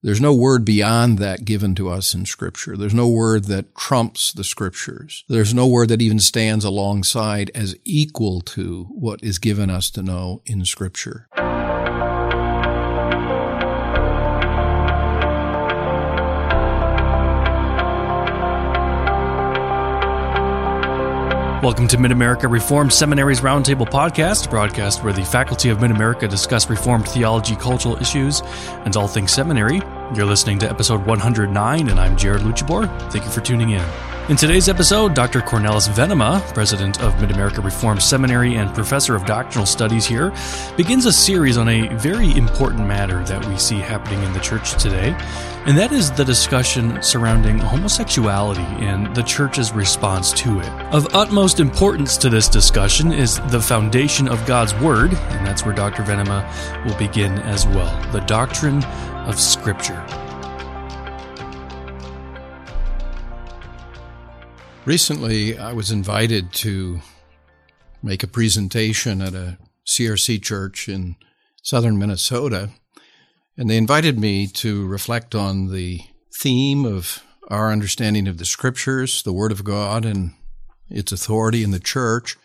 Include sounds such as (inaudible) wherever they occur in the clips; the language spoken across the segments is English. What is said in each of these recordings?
There's no word beyond that given to us in scripture. There's no word that trumps the scriptures. There's no word that even stands alongside as equal to what is given us to know in scripture. Welcome to Mid America Reformed Seminary's Roundtable Podcast, a broadcast where the faculty of Mid America discuss Reformed theology, cultural issues, and all things seminary. You're listening to episode 109, and I'm Jared Luchabor. Thank you for tuning in. In today's episode, Dr. Cornelis Venema, president of Mid America Reformed Seminary and professor of doctrinal studies here, begins a series on a very important matter that we see happening in the church today, and that is the discussion surrounding homosexuality and the church's response to it. Of utmost importance to this discussion is the foundation of God's Word, and that's where Dr. Venema will begin as well the doctrine of Scripture. Recently, I was invited to make a presentation at a CRC church in southern Minnesota, and they invited me to reflect on the theme of our understanding of the scriptures, the Word of God, and its authority in the church,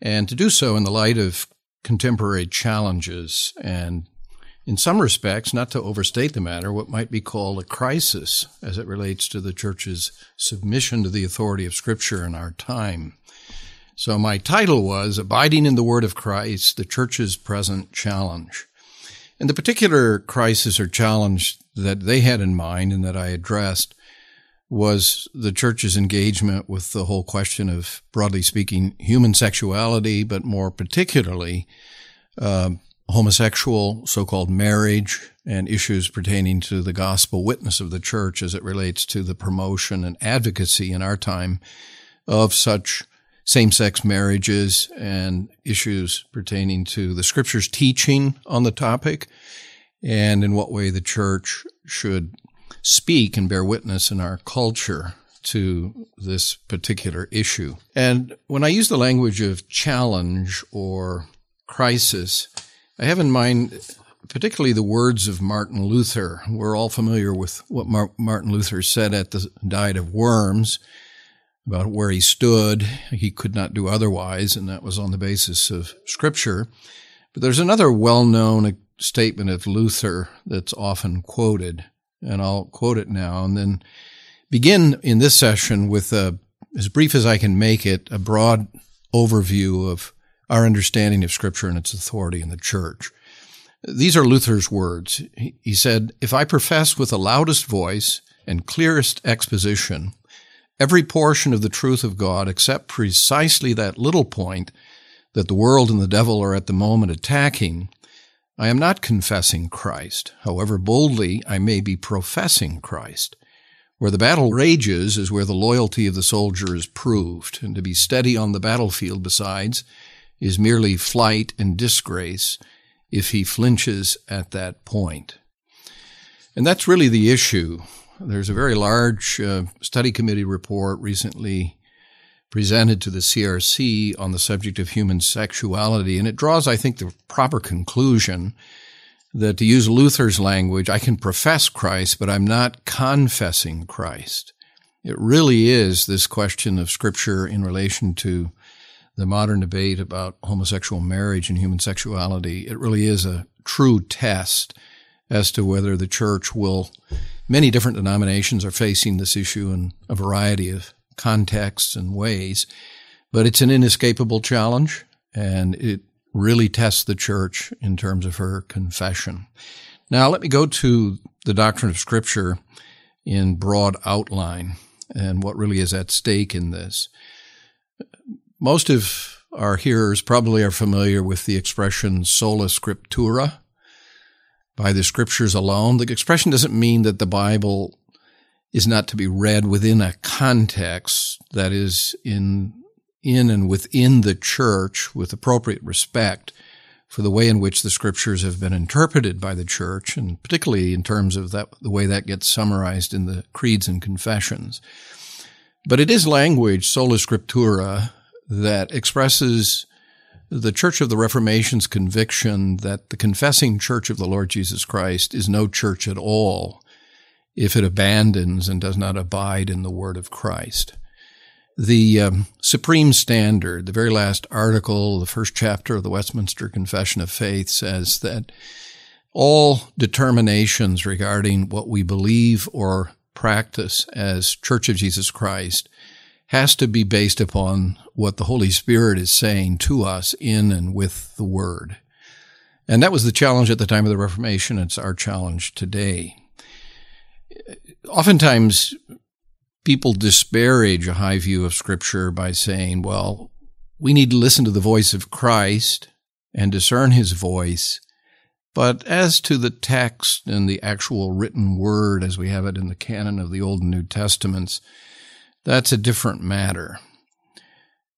and to do so in the light of contemporary challenges and in some respects, not to overstate the matter, what might be called a crisis as it relates to the church's submission to the authority of Scripture in our time. So my title was Abiding in the Word of Christ, the Church's Present Challenge. And the particular crisis or challenge that they had in mind and that I addressed was the church's engagement with the whole question of, broadly speaking, human sexuality, but more particularly, uh, homosexual so-called marriage and issues pertaining to the gospel witness of the church as it relates to the promotion and advocacy in our time of such same-sex marriages and issues pertaining to the scriptures teaching on the topic and in what way the church should speak and bear witness in our culture to this particular issue. And when I use the language of challenge or crisis, I have in mind particularly the words of Martin Luther. We're all familiar with what Mar- Martin Luther said at the Diet of Worms about where he stood. He could not do otherwise, and that was on the basis of Scripture. But there's another well known statement of Luther that's often quoted, and I'll quote it now and then begin in this session with a, as brief as I can make it, a broad overview of our understanding of Scripture and its authority in the church. These are Luther's words. He said, If I profess with the loudest voice and clearest exposition every portion of the truth of God except precisely that little point that the world and the devil are at the moment attacking, I am not confessing Christ, however boldly I may be professing Christ. Where the battle rages is where the loyalty of the soldier is proved, and to be steady on the battlefield, besides, is merely flight and disgrace if he flinches at that point. And that's really the issue. There's a very large uh, study committee report recently presented to the CRC on the subject of human sexuality, and it draws, I think, the proper conclusion that to use Luther's language, I can profess Christ, but I'm not confessing Christ. It really is this question of Scripture in relation to the modern debate about homosexual marriage and human sexuality, it really is a true test as to whether the church will. Many different denominations are facing this issue in a variety of contexts and ways, but it's an inescapable challenge and it really tests the church in terms of her confession. Now, let me go to the doctrine of Scripture in broad outline and what really is at stake in this. Most of our hearers probably are familiar with the expression sola scriptura, by the scriptures alone. The expression doesn't mean that the Bible is not to be read within a context that is in, in and within the church with appropriate respect for the way in which the scriptures have been interpreted by the church, and particularly in terms of that, the way that gets summarized in the creeds and confessions. But it is language, sola scriptura, that expresses the Church of the Reformation's conviction that the confessing Church of the Lord Jesus Christ is no church at all if it abandons and does not abide in the word of Christ. The um, supreme standard, the very last article, the first chapter of the Westminster Confession of Faith says that all determinations regarding what we believe or practice as Church of Jesus Christ has to be based upon what the Holy Spirit is saying to us in and with the Word. And that was the challenge at the time of the Reformation. It's our challenge today. Oftentimes, people disparage a high view of Scripture by saying, well, we need to listen to the voice of Christ and discern his voice. But as to the text and the actual written word as we have it in the canon of the Old and New Testaments, that's a different matter.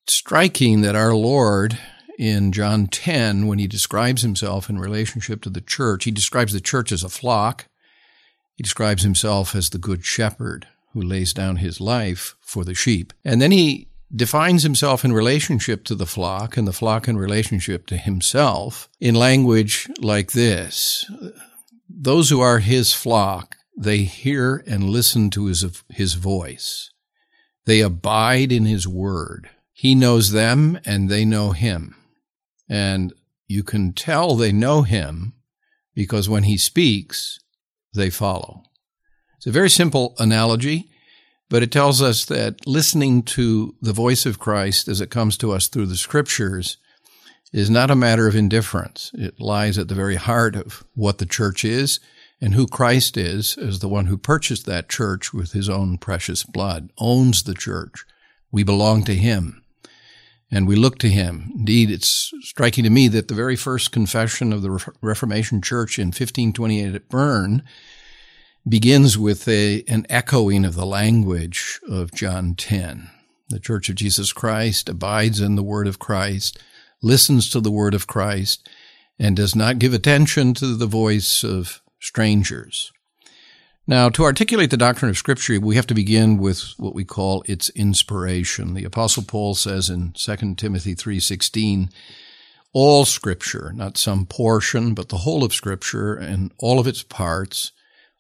It's striking that our Lord in John 10, when he describes himself in relationship to the church, he describes the church as a flock. He describes himself as the good shepherd who lays down his life for the sheep. And then he defines himself in relationship to the flock and the flock in relationship to himself in language like this. Those who are his flock, they hear and listen to his, his voice. They abide in his word. He knows them and they know him. And you can tell they know him because when he speaks, they follow. It's a very simple analogy, but it tells us that listening to the voice of Christ as it comes to us through the scriptures is not a matter of indifference. It lies at the very heart of what the church is and who Christ is as the one who purchased that church with his own precious blood, owns the church. We belong to him and we look to him. Indeed, it's striking to me that the very first confession of the Reformation Church in 1528 at Bern begins with a, an echoing of the language of John 10. The Church of Jesus Christ abides in the Word of Christ, listens to the Word of Christ, and does not give attention to the voice of strangers. Now, to articulate the doctrine of Scripture, we have to begin with what we call its inspiration. The Apostle Paul says in 2 Timothy 3.16, all Scripture, not some portion, but the whole of Scripture and all of its parts,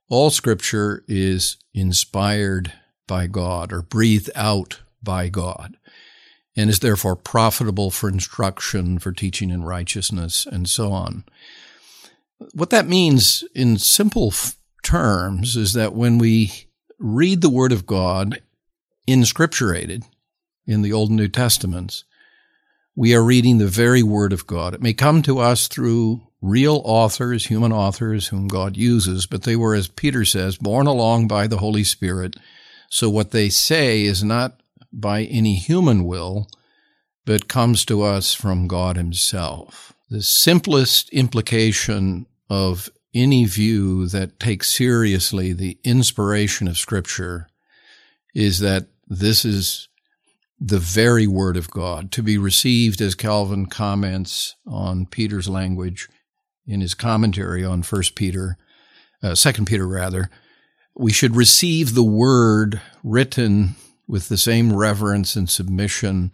all Scripture is inspired by God or breathed out by God and is therefore profitable for instruction, for teaching in righteousness, and so on. What that means in simple terms is that when we read the Word of God inscripturated in the Old and New Testaments, we are reading the very Word of God. It may come to us through real authors, human authors whom God uses, but they were, as Peter says, borne along by the Holy Spirit. So what they say is not by any human will, but comes to us from God Himself. The simplest implication of any view that takes seriously the inspiration of Scripture is that this is the very Word of God to be received, as Calvin comments on Peter's language in his commentary on First Peter, uh, Second Peter rather. We should receive the Word written with the same reverence and submission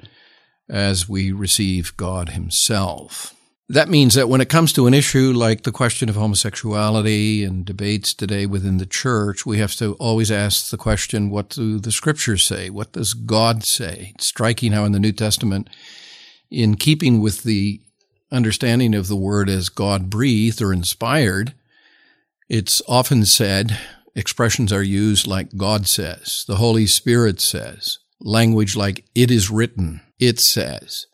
as we receive God Himself. That means that when it comes to an issue like the question of homosexuality and debates today within the church, we have to always ask the question, what do the scriptures say? What does God say? It's striking how in the New Testament, in keeping with the understanding of the word as God breathed or inspired, it's often said, expressions are used like God says, the Holy Spirit says, language like it is written, it says.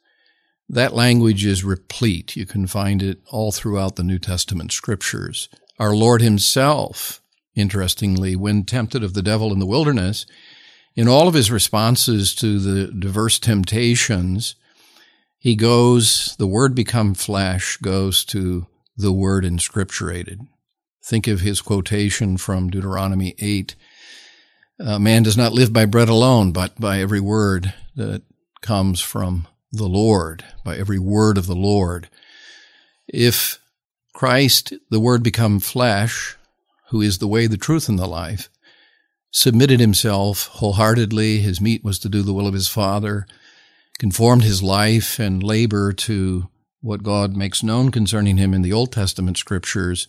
That language is replete. You can find it all throughout the New Testament scriptures. Our Lord himself, interestingly, when tempted of the devil in the wilderness, in all of his responses to the diverse temptations, he goes, the word become flesh goes to the word inscripturated. Think of his quotation from Deuteronomy 8. man does not live by bread alone, but by every word that comes from the Lord, by every word of the Lord. If Christ, the Word become flesh, who is the way, the truth, and the life, submitted himself wholeheartedly, his meat was to do the will of his Father, conformed his life and labor to what God makes known concerning him in the Old Testament scriptures,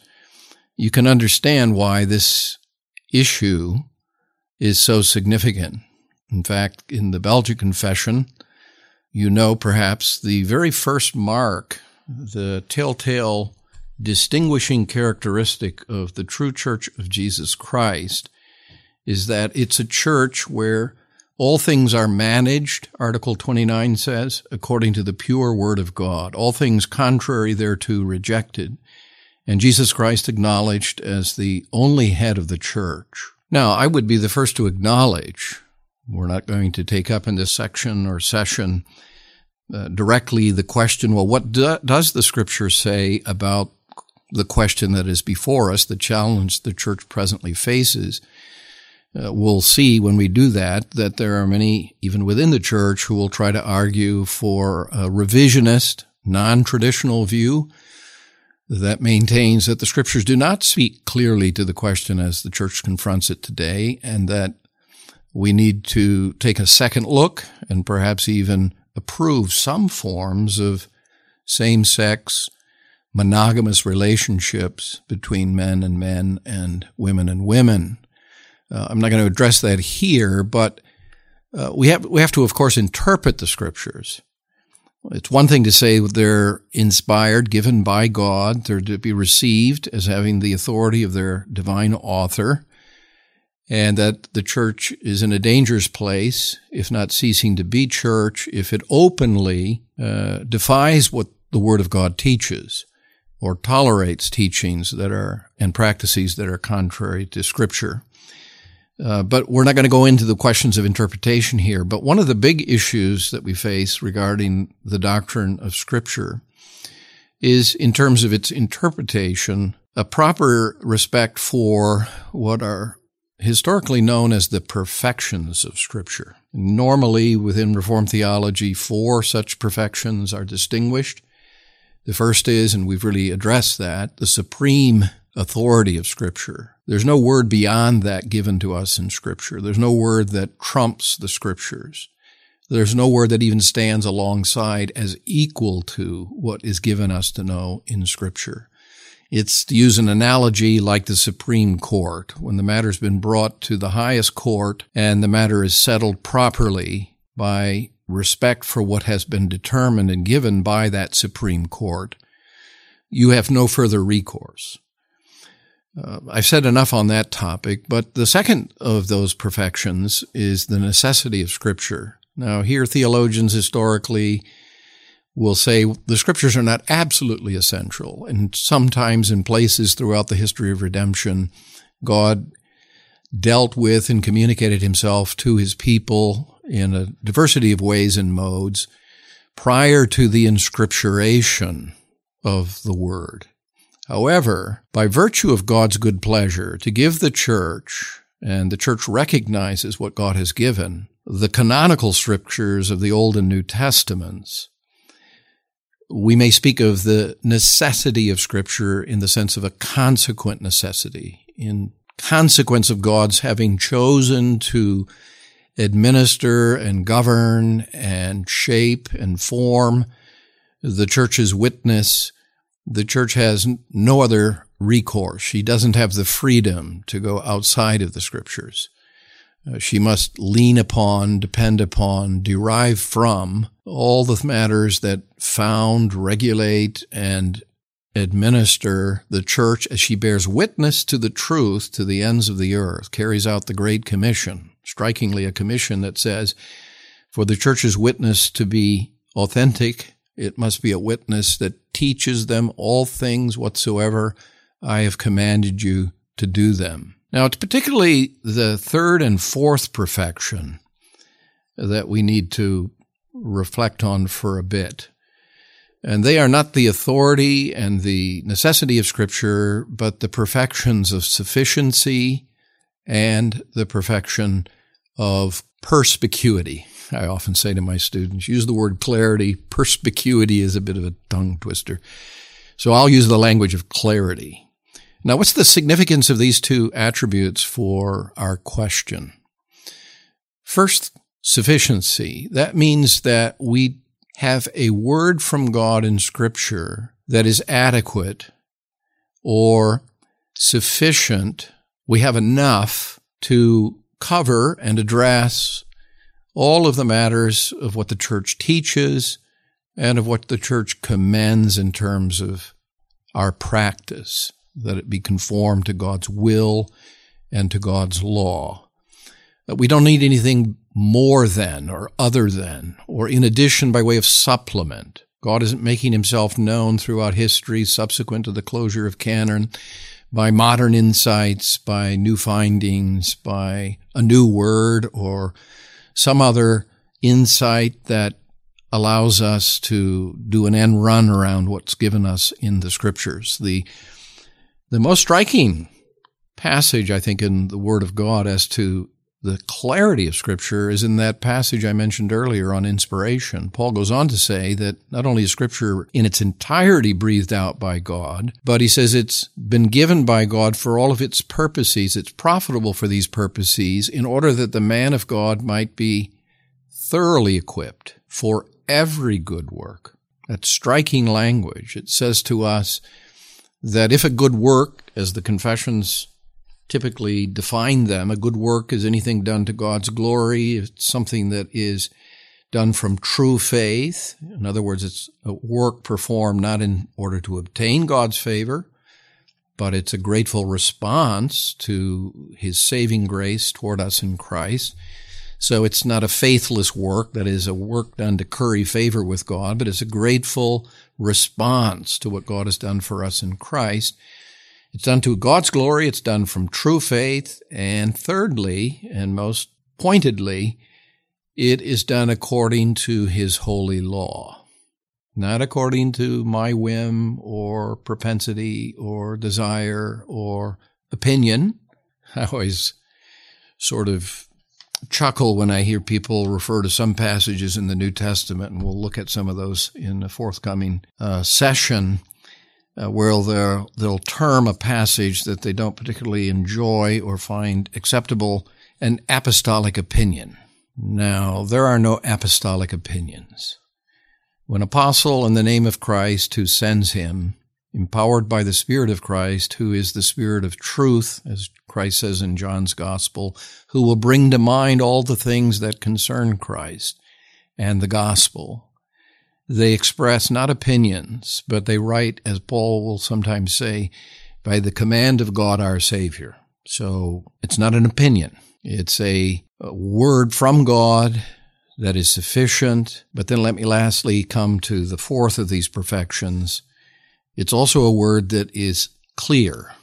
you can understand why this issue is so significant. In fact, in the Belgic Confession, you know perhaps the very first mark, the telltale distinguishing characteristic of the true church of Jesus Christ is that it's a church where all things are managed, Article 29 says, according to the pure word of God, all things contrary thereto rejected, and Jesus Christ acknowledged as the only head of the church. Now, I would be the first to acknowledge, we're not going to take up in this section or session uh, directly the question, well, what do, does the scripture say about the question that is before us, the challenge the church presently faces? Uh, we'll see when we do that that there are many, even within the church, who will try to argue for a revisionist, non-traditional view that maintains that the scriptures do not speak clearly to the question as the church confronts it today, and that we need to take a second look and perhaps even approve some forms of same-sex monogamous relationships between men and men and women and women. Uh, I'm not going to address that here, but uh, we have we have to, of course, interpret the scriptures. It's one thing to say they're inspired, given by God, they're to be received as having the authority of their divine author, and that the church is in a dangerous place, if not ceasing to be church, if it openly uh, defies what the Word of God teaches or tolerates teachings that are and practices that are contrary to Scripture. Uh, but we're not going to go into the questions of interpretation here. But one of the big issues that we face regarding the doctrine of Scripture is, in terms of its interpretation, a proper respect for what are historically known as the perfections of Scripture. Normally, within Reformed theology, four such perfections are distinguished. The first is, and we've really addressed that, the supreme authority of Scripture. There's no word beyond that given to us in Scripture. There's no word that trumps the Scriptures. There's no word that even stands alongside as equal to what is given us to know in Scripture. It's to use an analogy like the Supreme Court. When the matter's been brought to the highest court and the matter is settled properly by respect for what has been determined and given by that Supreme Court, you have no further recourse. Uh, I've said enough on that topic, but the second of those perfections is the necessity of Scripture. Now, here theologians historically will say the Scriptures are not absolutely essential, and sometimes in places throughout the history of redemption, God dealt with and communicated himself to his people in a diversity of ways and modes prior to the inscripturation of the Word. However, by virtue of God's good pleasure to give the church, and the church recognizes what God has given, the canonical scriptures of the Old and New Testaments, we may speak of the necessity of scripture in the sense of a consequent necessity, in consequence of God's having chosen to administer and govern and shape and form the church's witness the church has no other recourse. She doesn't have the freedom to go outside of the scriptures. Uh, she must lean upon, depend upon, derive from all the matters that found, regulate, and administer the church as she bears witness to the truth to the ends of the earth, carries out the Great Commission, strikingly a commission that says, for the church's witness to be authentic it must be a witness that teaches them all things whatsoever I have commanded you to do them. Now, it's particularly the third and fourth perfection that we need to reflect on for a bit. And they are not the authority and the necessity of Scripture, but the perfections of sufficiency and the perfection of perspicuity. I often say to my students, use the word clarity. Perspicuity is a bit of a tongue twister. So I'll use the language of clarity. Now, what's the significance of these two attributes for our question? First, sufficiency. That means that we have a word from God in Scripture that is adequate or sufficient we have enough to cover and address all of the matters of what the church teaches and of what the church commends in terms of our practice, that it be conformed to God's will and to God's law. That we don't need anything more than or other than or in addition by way of supplement. God isn't making himself known throughout history subsequent to the closure of canon by modern insights, by new findings, by a new word or some other insight that allows us to do an end run around what's given us in the scriptures. The, the most striking passage, I think, in the Word of God as to the clarity of Scripture is in that passage I mentioned earlier on inspiration. Paul goes on to say that not only is Scripture in its entirety breathed out by God, but he says it's been given by God for all of its purposes. It's profitable for these purposes in order that the man of God might be thoroughly equipped for every good work. That striking language. It says to us that if a good work, as the confessions typically define them. A good work is anything done to God's glory. It's something that is done from true faith. In other words, it's a work performed not in order to obtain God's favor, but it's a grateful response to his saving grace toward us in Christ. So it's not a faithless work, that is a work done to curry favor with God, but it's a grateful response to what God has done for us in Christ. It's done to God's glory. It's done from true faith. And thirdly, and most pointedly, it is done according to his holy law, not according to my whim or propensity or desire or opinion. (laughs) I always sort of chuckle when I hear people refer to some passages in the New Testament, and we'll look at some of those in a forthcoming uh, session uh, where they'll, they'll term a passage that they don't particularly enjoy or find acceptable an apostolic opinion. Now, there are no apostolic opinions. When apostle in the name of Christ who sends him, empowered by the Spirit of Christ, who is the Spirit of truth, as Christ says in John's Gospel, who will bring to mind all the things that concern Christ and the gospel, they express not opinions, but they write, as Paul will sometimes say, by the command of God our Savior. So it's not an opinion. It's a, a word from God that is sufficient. But then let me lastly come to the fourth of these perfections. It's also a word that is clear.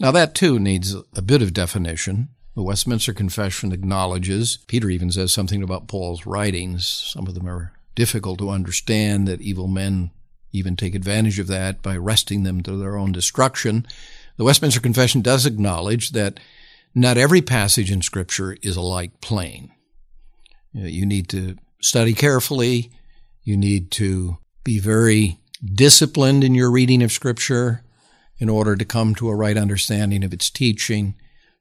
Now that too needs a bit of definition. The Westminster Confession acknowledges, Peter even says something about Paul's writings. Some of them are difficult to understand that evil men even take advantage of that by wresting them to their own destruction. The Westminster Confession does acknowledge that not every passage in Scripture is alike plain. You need to study carefully. You need to be very disciplined in your reading of Scripture in order to come to a right understanding of its teaching.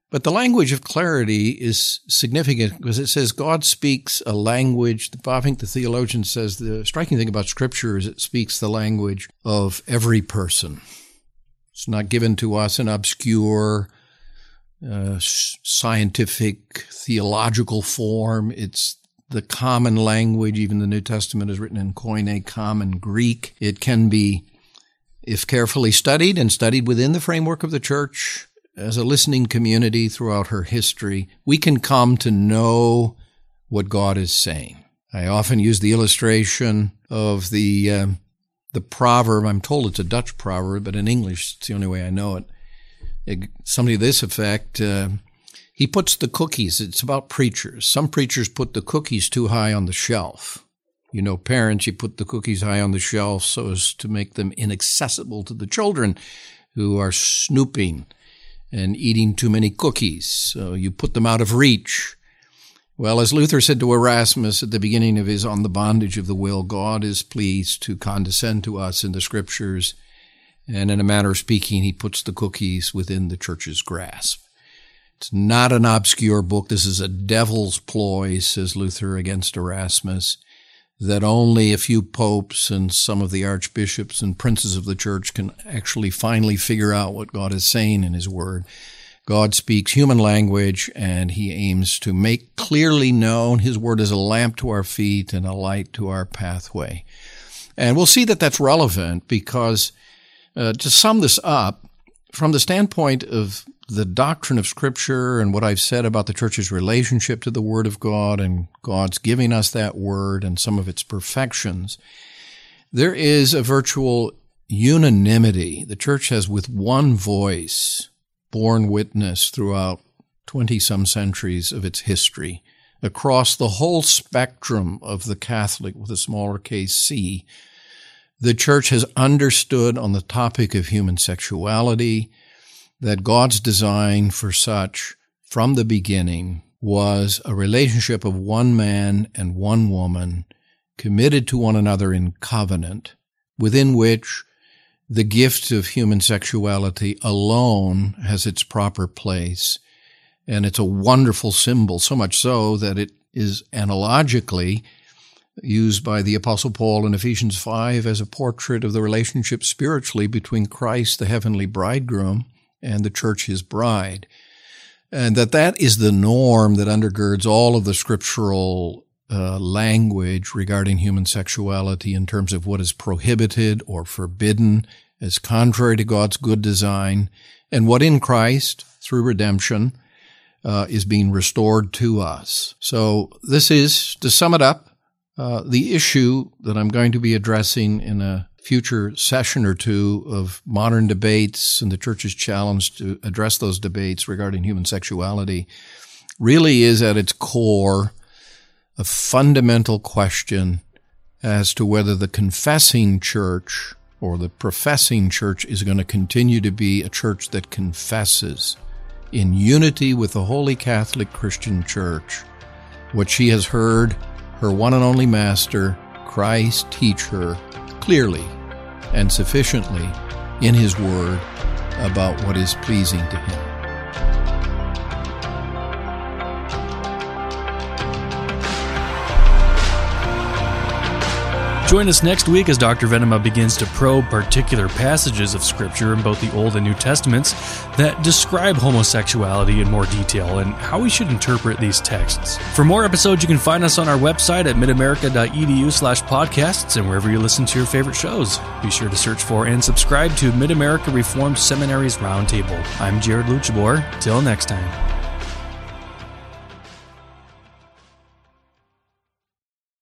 But the language of clarity is significant because it says God speaks a language. I think the theologian says the striking thing about Scripture is it speaks the language of every person. It's not given to us in obscure, uh, scientific, theological form. It's the common language. Even the New Testament is written in Koine, common Greek. It can be, if carefully studied and studied within the framework of the church, as a listening community throughout her history, we can come to know what God is saying. I often use the illustration of the uh, the proverb. I'm told it's a Dutch proverb, but in English, it's the only way I know it. it somebody to this effect. Uh, he puts the cookies. It's about preachers. Some preachers put the cookies too high on the shelf. You know, parents, you put the cookies high on the shelf so as to make them inaccessible to the children who are snooping and eating too many cookies. So you put them out of reach. Well, as Luther said to Erasmus at the beginning of his On the Bondage of the Will, God is pleased to condescend to us in the scriptures. And in a manner of speaking, he puts the cookies within the church's grasp. It's not an obscure book. This is a devil's ploy, says Luther against Erasmus that only a few popes and some of the archbishops and princes of the church can actually finally figure out what God is saying in His Word. God speaks human language and he aims to make clearly known his word is a lamp to our feet and a light to our pathway. And we'll see that that's relevant because uh, to sum this up, from the standpoint of the doctrine of Scripture and what I've said about the church's relationship to the Word of God and God's giving us that Word and some of its perfections, there is a virtual unanimity. The church has, with one voice, borne witness throughout 20 some centuries of its history across the whole spectrum of the Catholic with a smaller case C. The church has understood on the topic of human sexuality that God's design for such from the beginning was a relationship of one man and one woman committed to one another in covenant, within which the gift of human sexuality alone has its proper place. And it's a wonderful symbol, so much so that it is analogically used by the Apostle Paul in Ephesians 5 as a portrait of the relationship spiritually between Christ, the heavenly bridegroom, and the church, his bride. And that that is the norm that undergirds all of the scriptural uh, language regarding human sexuality in terms of what is prohibited or forbidden as contrary to God's good design, and what in Christ, through redemption, uh, is being restored to us. So this is, to sum it up, uh, the issue that I'm going to be addressing in a future session or two of modern debates and the church's challenge to address those debates regarding human sexuality really is at its core a fundamental question as to whether the confessing church or the professing church is going to continue to be a church that confesses in unity with the Holy Catholic Christian Church what she has heard her one and only Master, Christ, teach her clearly and sufficiently in His Word about what is pleasing to Him. Join us next week as Dr. Venema begins to probe particular passages of Scripture in both the Old and New Testaments that describe homosexuality in more detail and how we should interpret these texts. For more episodes, you can find us on our website at midamerica.edu slash podcasts and wherever you listen to your favorite shows. Be sure to search for and subscribe to Mid America Reformed Seminary's Roundtable. I'm Jared Luchabor. Till next time.